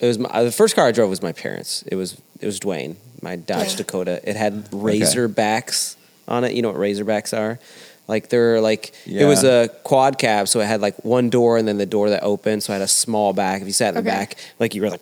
It was my, uh, the first car I drove was my parents. It was it was Dwayne, my Dodge Yeah. Dakota. It had Razorbacks on it. You know what Razorbacks are? Like they're like it was a quad cab, so it had like one door and then the door that opened. So I had a small back. If you sat in the Okay. back, like you were like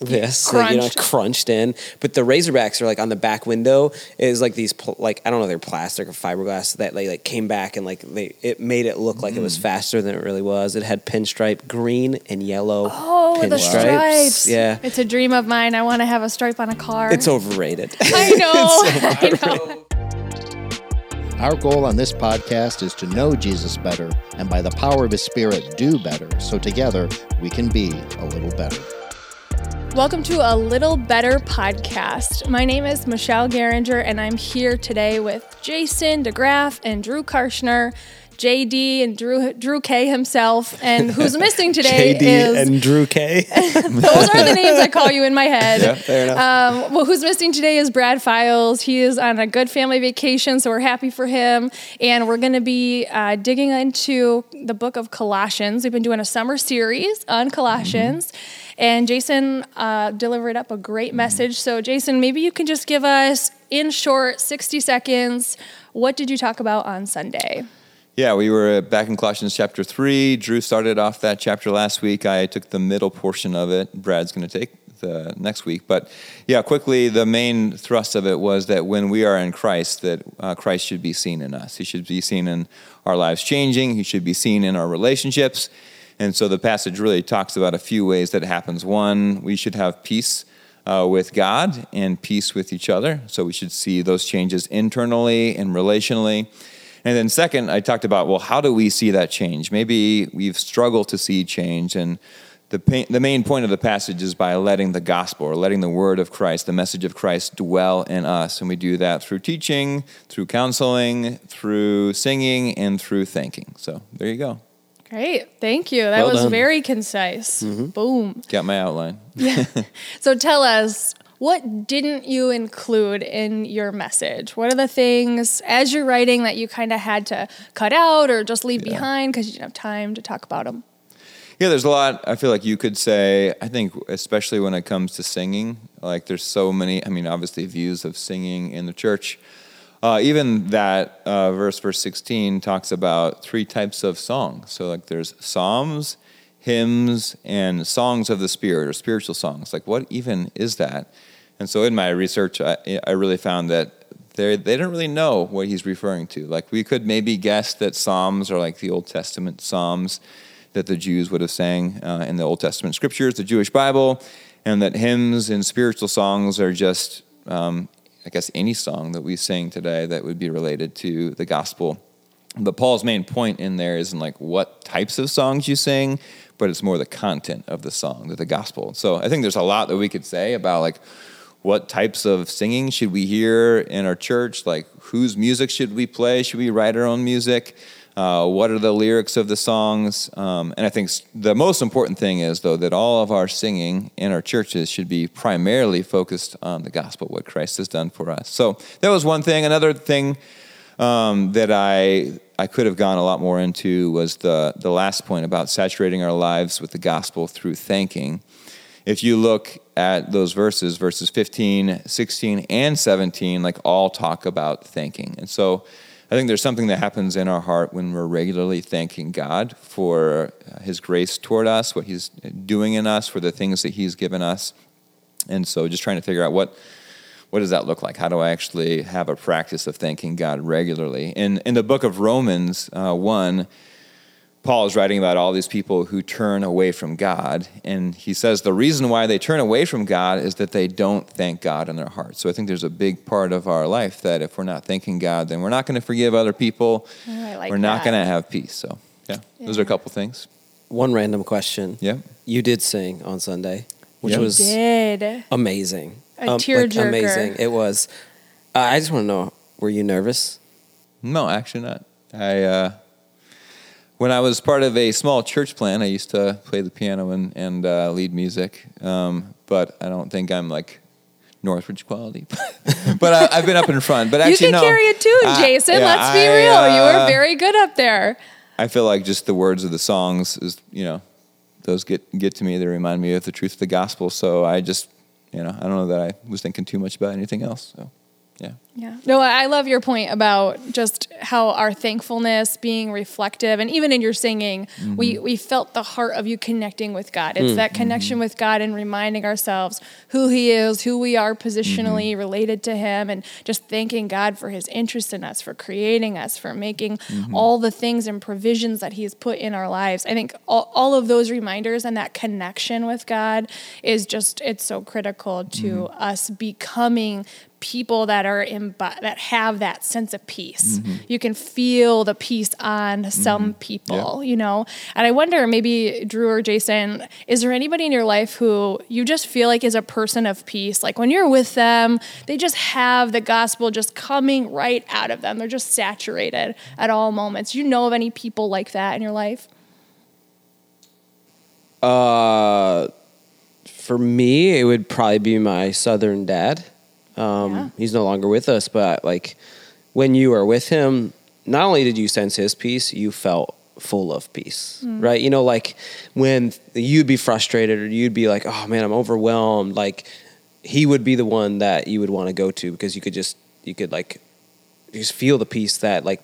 this, like, you know, Crunched. crunched in. But the Razorbacks are like on the back window is like these pl- like I don't know, they're plastic or fiberglass that they like came back and like they it made it look like it was mm. faster than it really was. It had pinstripe green and yellow. Oh, the pinstripes. stripes. Yeah. It's a dream of mine. I want to have a stripe on a car. It's overrated. I know. I know. Our goal on this podcast is to know Jesus better and by the power of his Spirit do better so together we can be a little better. Welcome to a Little Better podcast. My name is Michelle Geringer, and I'm here today with Jason DeGraff and Drew Karshner, JD and Drew Drew K himself. And who's missing today JD is and Drew K. those are the names I call you in my head. yeah, fair enough. Um, well, who's missing today is Brad Files. He is on a good family vacation, so we're happy for him. And we're going to be uh, digging into the book of Colossians. We've been doing a summer series on Colossians. And Jason uh, delivered up a great message. So, Jason, maybe you can just give us, in short, 60 seconds, what did you talk about on Sunday? Yeah, we were back in Colossians chapter 3. Drew started off that chapter last week. I took the middle portion of it. Brad's going to take the next week. But yeah, quickly, the main thrust of it was that when we are in Christ, that uh, Christ should be seen in us. He should be seen in our lives changing. He should be seen in our relationships. And so the passage really talks about a few ways that it happens. One, we should have peace uh, with God and peace with each other. So we should see those changes internally and relationally. And then, second, I talked about, well, how do we see that change? Maybe we've struggled to see change. And the, pa- the main point of the passage is by letting the gospel or letting the word of Christ, the message of Christ, dwell in us. And we do that through teaching, through counseling, through singing, and through thanking. So there you go. Great. Thank you. That Well was done. very concise. Mm-hmm. Boom. Got my outline. yeah. So tell us, what didn't you include in your message? What are the things as you're writing that you kind of had to cut out or just leave behind because you didn't have time to talk about them? Yeah, there's a lot. I feel like you could say. I think, especially when it comes to singing, like there's so many. I mean, obviously, views of singing in the church. Uh, even that uh, verse, verse 16, talks about three types of songs. So, like, there's psalms, hymns, and songs of the spirit or spiritual songs. Like, what even is that? And so, in my research, I, I really found that they they don't really know what he's referring to. Like, we could maybe guess that psalms are like the Old Testament psalms that the Jews would have sang uh, in the Old Testament scriptures, the Jewish Bible, and that hymns and spiritual songs are just, um, I guess, any song that we sing today that would be related to the gospel. But Paul's main point in there isn't like what types of songs you sing, but it's more the content of the song, the, gospel. So I think there's a lot that we could say about like what types of singing should we hear in our church, like whose music should we play? Should we write our own music? Uh, what are the lyrics of the songs? Um, and I think the most important thing is, though, that all of our singing in our churches should be primarily focused on the gospel, what Christ has done for us. So that was one thing. Another thing um, that I I could have gone a lot more into was the the last point about saturating our lives with the gospel through thanking. If you look at those verses, verses 15, 16, and 17, like all talk about thanking. And so I think there's something that happens in our heart when we're regularly thanking God for his grace toward us, what he's doing in us, for the things that he's given us. And so just trying to figure out what what does that look like? How do I actually have a practice of thanking God regularly? In in the book of Romans uh, one, Paul is writing about all these people who turn away from God, and he says the reason why they turn away from God is that they don't thank God in their heart. So I think there's a big part of our life that if we're not thanking God, then we're not going to forgive other people. Oh, like we're not going to have peace. So yeah, those are a couple things. One random question. Yeah. You did sing on Sunday, which Yeah. was Did. amazing. A Um, tearjerker. amazing. It was. Uh, I just want to know, were you nervous? No, actually not. I uh, when I was part of a small church plant, I used to play the piano and, and uh, lead music. Um, but I don't think I'm like Northridge quality. but I, I've been up in front. But You actually, can no. carry a tune, I- Jason. yeah, Let's be I, real. you were uh, very good up there. I feel like just the words of the songs is you know those get get to me. They remind me of the truth of the gospel. So I just, you know, I don't know that I was thinking too much about anything else. So, yeah. Yeah. No, I love your point about just how our thankfulness being reflective and even in your singing, Mm-hmm. we we felt the heart of you connecting with God. It's that connection with God and reminding ourselves who he is, who we are positionally Mm-hmm. related to him and just thanking God for his interest in us, for creating us, for making Mm-hmm. all the things and provisions that he's put in our lives. I think all, all of those reminders and that connection with God is just it's so critical to Mm-hmm. us becoming people that are in that have that sense of peace. Mm-hmm. You can feel the peace on some people, you know. And I wonder maybe Drew or Jason, is there anybody in your life who you just feel like is a person of peace? Like when you're with them, they just have the gospel just coming right out of them. They're just saturated at all moments. You know of any people like that in your life? Uh, for me, it would probably be my southern dad. Um, Yeah. He's no longer with us, but like when you were with him, not only did you sense his peace, you felt full of peace, right? You know, like when you'd be frustrated or you'd be like, "Oh man, I'm overwhelmed." Like he would be the one that you would want to go to because you could just you could like just feel the peace that like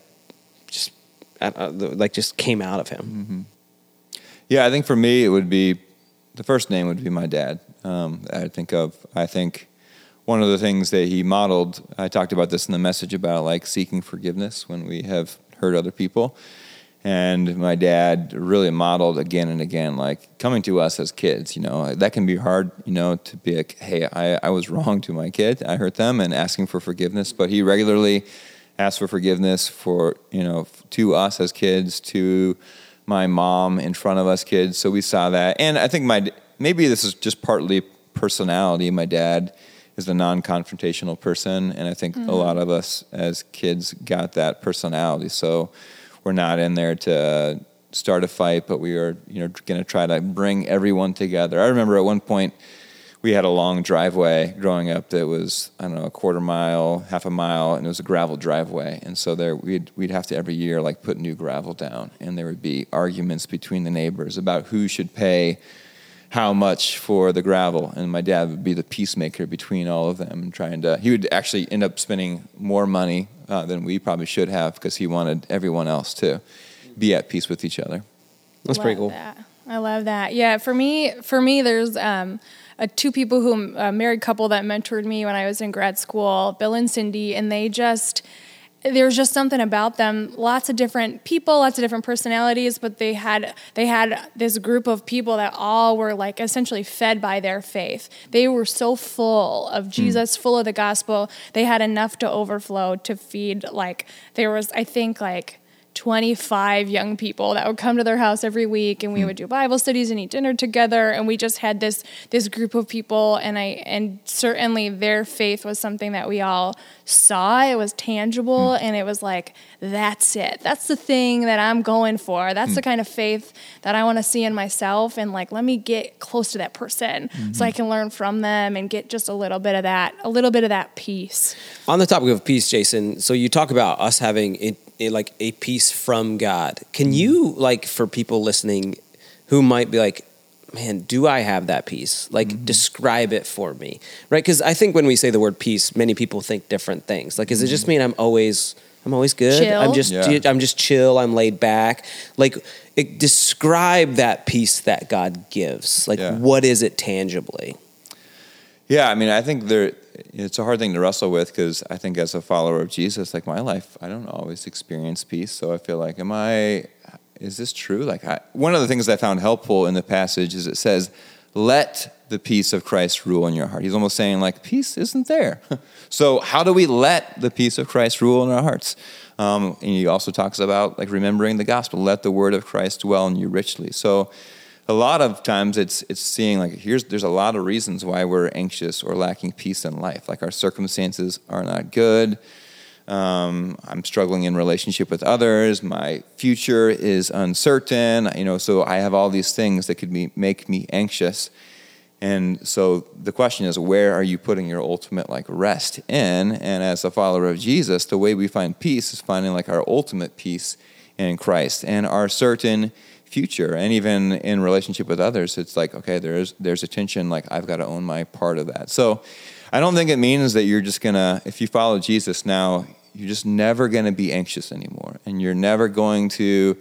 just uh, like just came out of him. Yeah, I think for me it would be the first name would be my dad. Um, I think of. I think one of the things that he modeled. I talked about this in the message about like seeking forgiveness when we have hurt other people, and my dad really modeled again and again, like coming to us as kids. You know that can be hard. You know to be like, hey, I, I was wrong to my kid. I hurt them, and asking for forgiveness. But he regularly asked for forgiveness for you know to us as kids to my mom in front of us kids. So we saw that. And I think my, maybe this is just partly personality. My dad is a non confrontational person. And I think a mm-hmm. lot of us as kids got that personality. So we're not in there to start a fight, but we are, you know, going to try to bring everyone together. I remember at one point, we had a long driveway growing up that was I don't know a quarter mile, half a mile, and it was a gravel driveway. And so there we'd we'd have to every year like put new gravel down, and there would be arguments between the neighbors about who should pay how much for the gravel. And my dad would be the peacemaker between all of them, trying to he would actually end up spending more money uh, than we probably should have because he wanted everyone else to be at peace with each other. That's pretty cool. That. I love that. Yeah, for me, for me, there's um, uh, two people who a married couple that mentored me when I was in grad school, Bill and Cindy, and they just there's just something about them. Lots of different people lots of different personalities but they had they had this group of people that all were like essentially fed by their faith. They were so full of hmm. jesus full of the gospel they had enough to overflow to feed like there was i think like 25 young people that would come to their house every week and we hmm. would do bible studies and eat dinner together and we just had this this group of people and i and certainly their faith was something that we all saw. It was tangible hmm. and it was like that's it. That's the thing that i'm going for. That's hmm. the kind of faith that i want to see in myself and like let me get close to that person so i mm-hmm. can learn from them and get just a little bit of that a little bit of that peace. On the topic of peace, Jason, so you talk about us having a, a, like a peace from God. Can you like for people listening who might be like, man, do I have that peace? Like mm-hmm. describe it for me. Right? Cuz I think when we say the word peace, many people think different things. Like does it just mm-hmm. mean I'm always I'm always good. Chill. I'm just Yeah. I'm just chill, I'm laid back. Like it, describe that peace that God gives. Like Yeah. what is it tangibly? Yeah, I mean, I think there it's a hard thing to wrestle with because I think as a follower of Jesus, like my life, I don't always experience peace. So I feel like, am I? Is this true? Like, I, one of the things I found helpful in the passage is it says, "Let the peace of Christ rule in your heart." He's almost saying like, peace isn't there. so how do we let the peace of Christ rule in our hearts? Um, and he also talks about like remembering the gospel. Let the word of Christ dwell in you richly. So a lot of times it's it's seeing like here's there's a lot of reasons why we're anxious or lacking peace in life. Like our circumstances are not good. Um, I'm struggling in relationship with others. My future is uncertain. You know, so I have all these things that could be, make me anxious. And so the question is, where are you putting your ultimate like rest in? And as a follower of Jesus, the way we find peace is finding like our ultimate peace in Christ and our certain future and even in relationship with others it's like okay there's there's a tension like i've got to own my part of that so i don't think it means that you're just gonna if you follow jesus now you're just never gonna be anxious anymore and you're never going to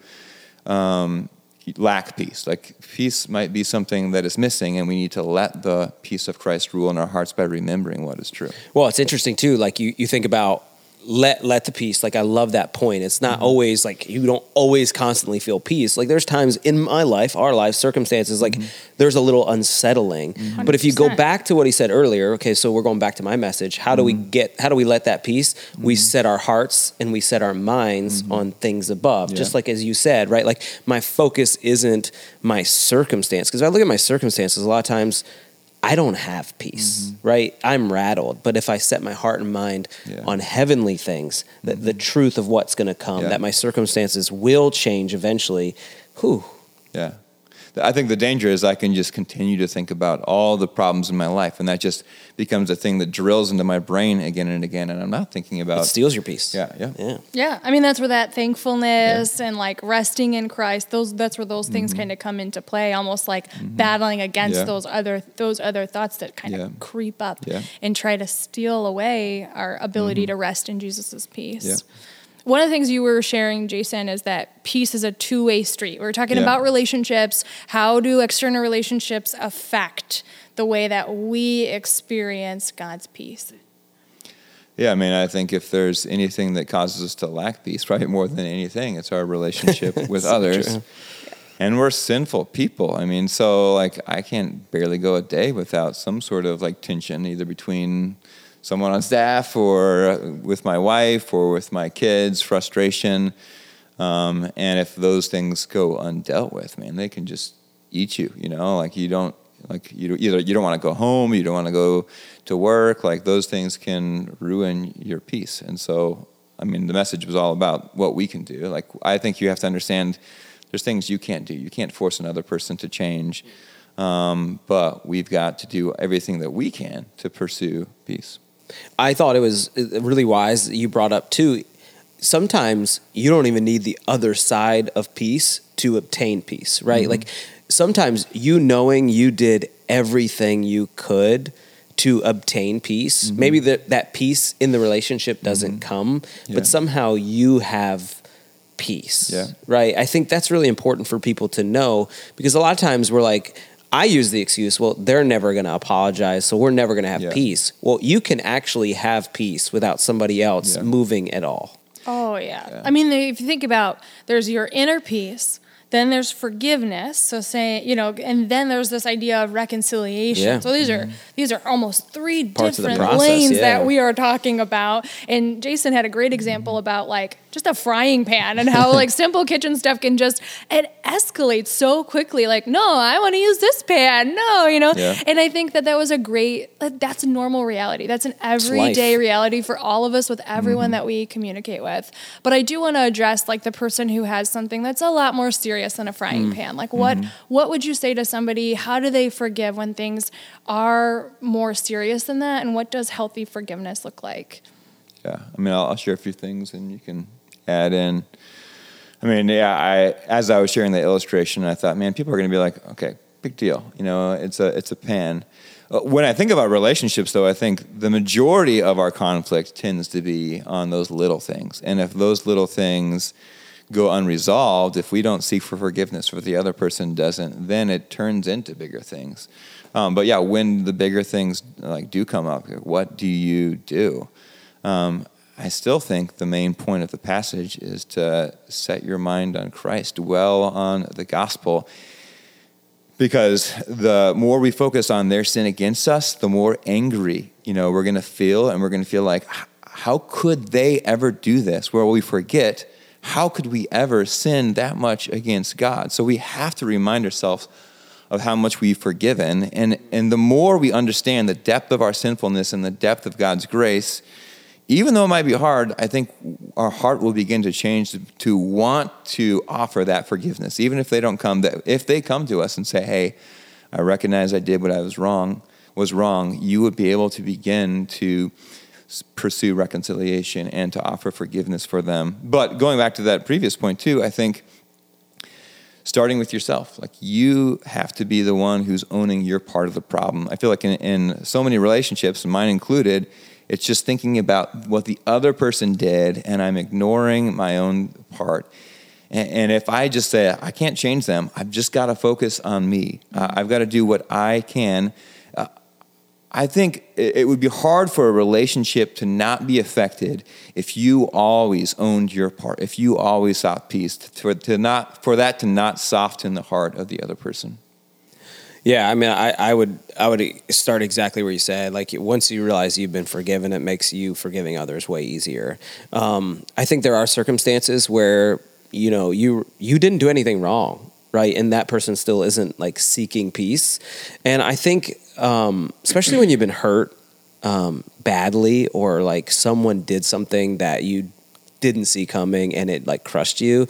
um, lack peace like peace might be something that is missing and we need to let the peace of christ rule in our hearts by remembering what is true Well, it's interesting too. Like you, you think about let let the peace. Like I love that point. It's not always like you don't always constantly feel peace. Like there's times in my life, our life, circumstances, like there's a little unsettling. But if you go back to what he said earlier, okay, so we're going back to my message. How do we get? How do we let that peace? We set our hearts and we set our minds on things above. Just like as you said, right? Like my focus isn't my circumstance because I look at my circumstances a lot of times. I don't have peace, mm-hmm. right? I'm rattled. But if I set my heart and mind Yeah. on heavenly things, the, the truth of what's going to come, Yeah. that my circumstances will change eventually, whew, Yeah. I think the danger is I can just continue to think about all the problems in my life, and that just becomes a thing that drills into my brain again and again, and I'm not thinking about. it steals your peace. Yeah, yeah. Yeah. Yeah, I mean that's where that thankfulness and like resting in Christ, those that's where those things mm-hmm. kind of come into play, almost like mm-hmm. battling against Yeah. those other those other thoughts that kind Yeah. of creep up Yeah. and try to steal away our ability mm-hmm. to rest in Jesus' peace. Yeah. One of the things you were sharing, Jason, is that peace is a two way street. We are talking Yeah. about relationships. How do external relationships affect the way that we experience God's peace? Yeah, I mean, I think if there's anything that causes us to lack peace, right, more than anything, it's our relationship with others. true. And we're sinful people. I mean, so like I can't barely go a day without some sort of like tension, either between someone on staff or with my wife or with my kids, frustration. Um, and if those things go undealt with, man, they can just eat you. You know, like you don't like you either you don't want to go home, you don't want to go to work. Like those things can ruin your peace. And so, I mean, the message was all about what we can do. Like I think you have to understand there's things you can't do. You can't force another person to change. Um, but we've got to do everything that we can to pursue peace. I thought it was uh, really wise that you brought up too. Sometimes you don't even need the other side of peace to obtain peace, right? Mm-hmm. Like sometimes you knowing you did everything you could to obtain peace. Mm-hmm. Maybe that that peace in the relationship doesn't come, Yeah. but somehow you have peace. Yeah. Right? I think that's really important for people to know because a lot of times we're like I use the excuse, well, they're never going to apologize, so we're never going to have Yeah. peace. Well, you can actually have peace without somebody else Yeah. moving at all. Oh yeah. I mean, if you think about, there's your inner peace, then there's forgiveness. So saying, you know, and then there's this idea of reconciliation. Yeah. So these are mm-hmm. these are almost three Parts different process, lanes yeah. that we are talking about. And Jason had a great example mm-hmm. about like just a frying pan and how like simple kitchen stuff can just it escalates so quickly. Like, no, I want to use this pan. No, you know. Yeah. And I think that that was a great. that- That's a normal reality. That's an everyday reality for all of us with everyone mm-hmm. that we communicate with. But I do want to address like the person who has something that's a lot more serious than a frying pan. Like what what would you say to somebody? How do they forgive when things are more serious than that? And what does healthy forgiveness look like? Yeah, I mean, I'll, I'll share a few things, and you can add in. I mean, yeah, I as I was sharing the illustration, I thought, man, people are going to be like, okay, big deal, you know, it's a it's a pan. Uh, When I think about relationships, though, I think the majority of our conflict tends to be on those little things, and if those little things go unresolved, if we don't seek for forgiveness, for the other person doesn't, then it turns into bigger things. Um, but yeah, when the bigger things like do come up, what do you do? Um, I still think the main point of the passage is to set your mind on Christ, dwell on the gospel. Because the more we focus on their sin against us, the more angry, you know, we're going to feel, and we're going to feel like, how could they ever do this? Where we forget, how could we ever sin that much against God? So we have to remind ourselves of how much we've forgiven, and and the more we understand the depth of our sinfulness and the depth of God's grace, even though it might be hard, I think our heart will begin to change to, want to offer that forgiveness, even if they don't come. That if they come to us and say, "Hey, I recognize I did what I was wrong, was wrong," you would be able to begin to pursue reconciliation and to offer forgiveness for them. But going back to that previous point too, I think starting with yourself. Like you have to be the one who's owning your part of the problem. I feel like in, in so many relationships, mine included, it's just thinking about what the other person did and I'm ignoring my own part. And, if I just say, I can't change them, I've just got to focus on me. Uh, I've got to do what I can. I think it, would be hard for a relationship to not be affected if you always owned your part, if you always sought peace, for, to not, for that to not soften the heart of the other person. Yeah, I mean, I, I would I would start exactly where you said. Like once you realize you've been forgiven, it makes you forgiving others way easier. Um, I think there are circumstances where you know you you didn't do anything wrong, right? And that person still isn't like seeking peace. And I think, um, especially when you've been hurt um, badly, or like someone did something that you didn't see coming and it like crushed you.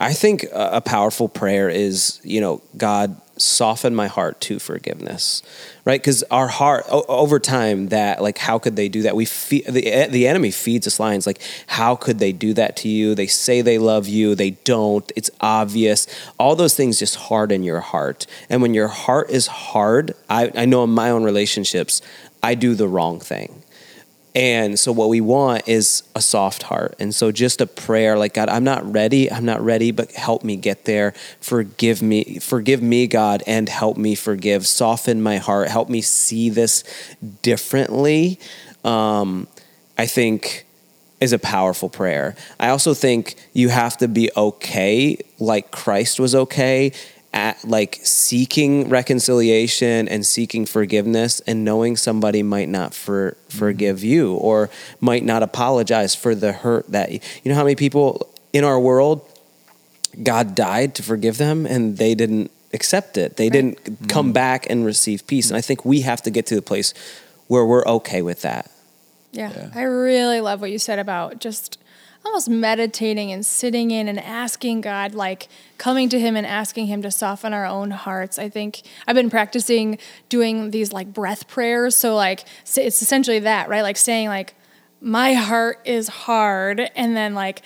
I think a, a powerful prayer is, you know, God soften my heart to forgiveness right? Because our heart o- over time that like how could they do that? We feed the, eh, the enemy feeds us lines like how could they do that to you? They say they love you they don't it's obvious. All those things just harden your heart. And when your heart is hard i, I know in my own relationships i do the wrong thing and so what we want is a soft heart. And so just a prayer like God, I'm not ready. I'm not ready, but help me get there. Forgive me. Forgive me, God, and help me forgive. Soften my heart. Help me see this differently. Um, I think is a powerful prayer. I also think you have to be okay like Christ was okay at like seeking reconciliation and seeking forgiveness and knowing somebody might not for forgive you or might not apologize for the hurt that you know how many people in our world God died to forgive them and they didn't accept it. They right. didn't come mm-hmm. back and receive peace. And I think we have to get to the place where we're okay with that. Yeah. yeah. I really love what you said about just almost meditating and sitting in and asking God, like coming to Him and asking Him to soften our own hearts. I think I've been practicing doing these like breath prayers. So, like, it's essentially that, right? Like saying, like, my heart is hard, and then like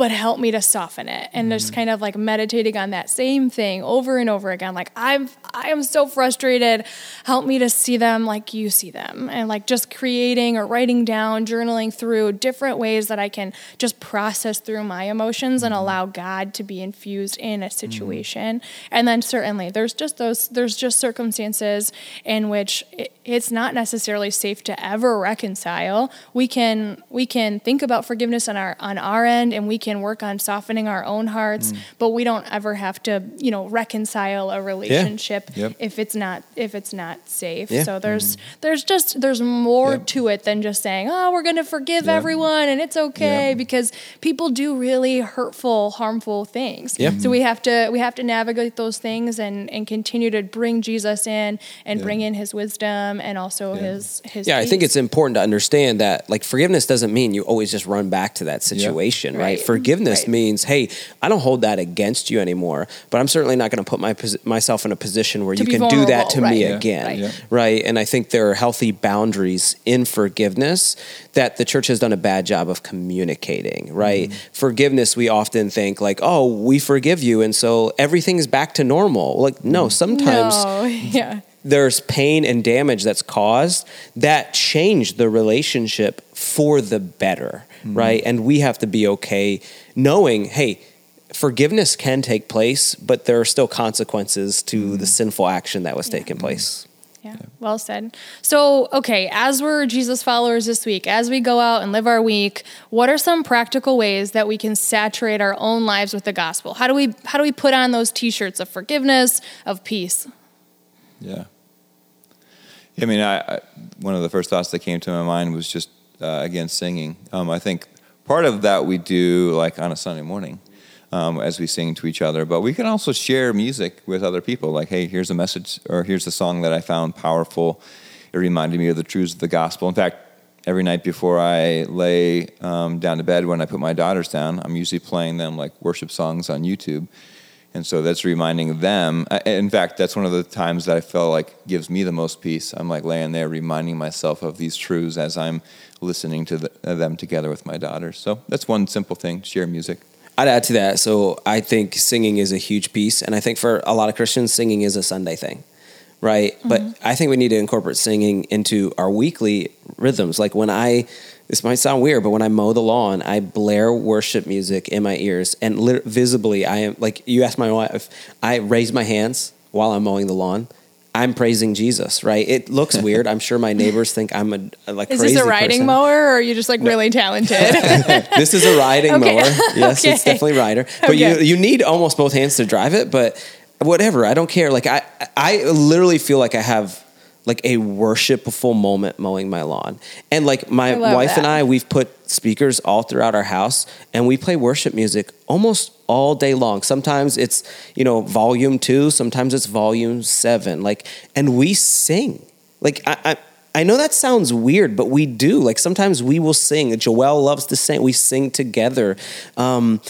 but help me to soften it and mm-hmm. just kind of like meditating on that same thing over and over again like i'm i am so frustrated help me to see them like you see them and like just creating or writing down journaling through different ways that i can just process through my emotions and mm-hmm. allow god to be infused in a mm-hmm. situation mm-hmm. and then certainly there's just those there's just circumstances in which it, it's not necessarily safe to ever reconcile we can we can think about forgiveness on our on our end and we can can work on softening our own hearts, mm. but we don't ever have to, you know, reconcile a relationship yeah. yep. if it's not if it's not safe. Yeah. So there's mm. there's just there's more yep. to it than just saying, "Oh, we're going to forgive yep. everyone and it's okay," because people do really hurtful, harmful things. So we have to we have to navigate those things and and continue to bring Jesus in and bring in his wisdom and also his his Yeah, peace. I think it's important to understand that like forgiveness doesn't mean you always just run back to that situation, right? right? Forgiveness right. means, hey, I don't hold that against you anymore, but I'm certainly not going to put my myself in a position where to you can do that to right. me yeah. again, right. Yeah. right? And I think there are healthy boundaries in forgiveness that the church has done a bad job of communicating, right? Mm-hmm. Forgiveness, we often think like, oh, we forgive you, and so everything's back to normal. Like, no, mm-hmm. sometimes, no. yeah there's pain and damage that's caused that change the relationship for the better mm-hmm. right? And we have to be okay knowing, hey, forgiveness can take place, but there are still consequences to mm-hmm. the sinful action that was yeah. taking place. Yeah, well said. So, okay, as we're Jesus followers this week, as we go out and live our week, what are some practical ways that we can saturate our own lives with the gospel? How do we how do we put on those t-shirts of forgiveness, of peace? Yeah. I mean, I, I one of the first thoughts that came to my mind was just uh, again singing. Um, I think part of that we do like on a Sunday morning. Um, as we sing to each other, but we can also share music with other people. Like, hey, here's a message, or here's a song that I found powerful. It reminded me of the truths of the gospel. In fact, every night before I lay um, down to bed, when I put my daughters down, I'm usually playing them like worship songs on YouTube and so that's reminding them. In fact, that's one of the times that I feel like gives me the most peace. I'm like laying there reminding myself of these truths as I'm listening to the, them together with my daughters. So that's one simple thing: share music. I'd add to that. So I think singing is a huge piece, and I think for a lot of Christians, singing is a Sunday thing, right? Mm-hmm. But I think we need to incorporate singing into our weekly rhythms. Like when I, this might sound weird, but when I mow the lawn, I blare worship music in my ears, and lit- visibly, I am like you asked my wife, I raise my hands while I'm mowing the lawn I'm praising Jesus, right? It looks weird. I'm sure my neighbors think I'm a, a like. Is this a riding person. mower, or are you just like no. really talented? this is a riding okay. mower. Yes, okay. it's definitely rider. But okay. you you need almost both hands to drive it. But whatever, I don't care. Like I I literally feel like I have like a worshipful moment mowing my lawn. And like my wife that. and I, we've put speakers all throughout our house and we play worship music almost all day long. Sometimes it's, you know, volume two, sometimes it's volume seven. Like, and we sing. Like, I, I I know that sounds weird, but we do. Like sometimes we will sing. Joelle loves to sing. We sing together. Um,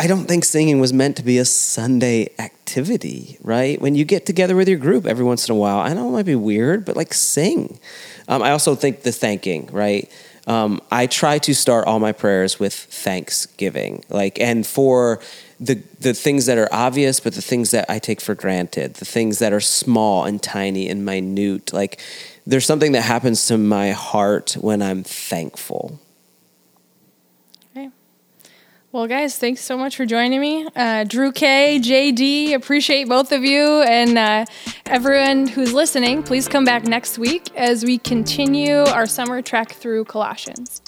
I don't think singing was meant to be a Sunday activity, right? When you get together with your group every once in a while, I know it might be weird, but like sing. Um, I also think the thanking, right? Um, I try to start all my prayers with thanksgiving, like, and for the the things that are obvious, but the things that I take for granted, the things that are small and tiny and minute, like, there's something that happens to my heart when I'm thankful well, guys, thanks so much for joining me. Uh, Drew K, JD, appreciate both of you. And uh, everyone who's listening, please come back next week as we continue our summer trek through Colossians.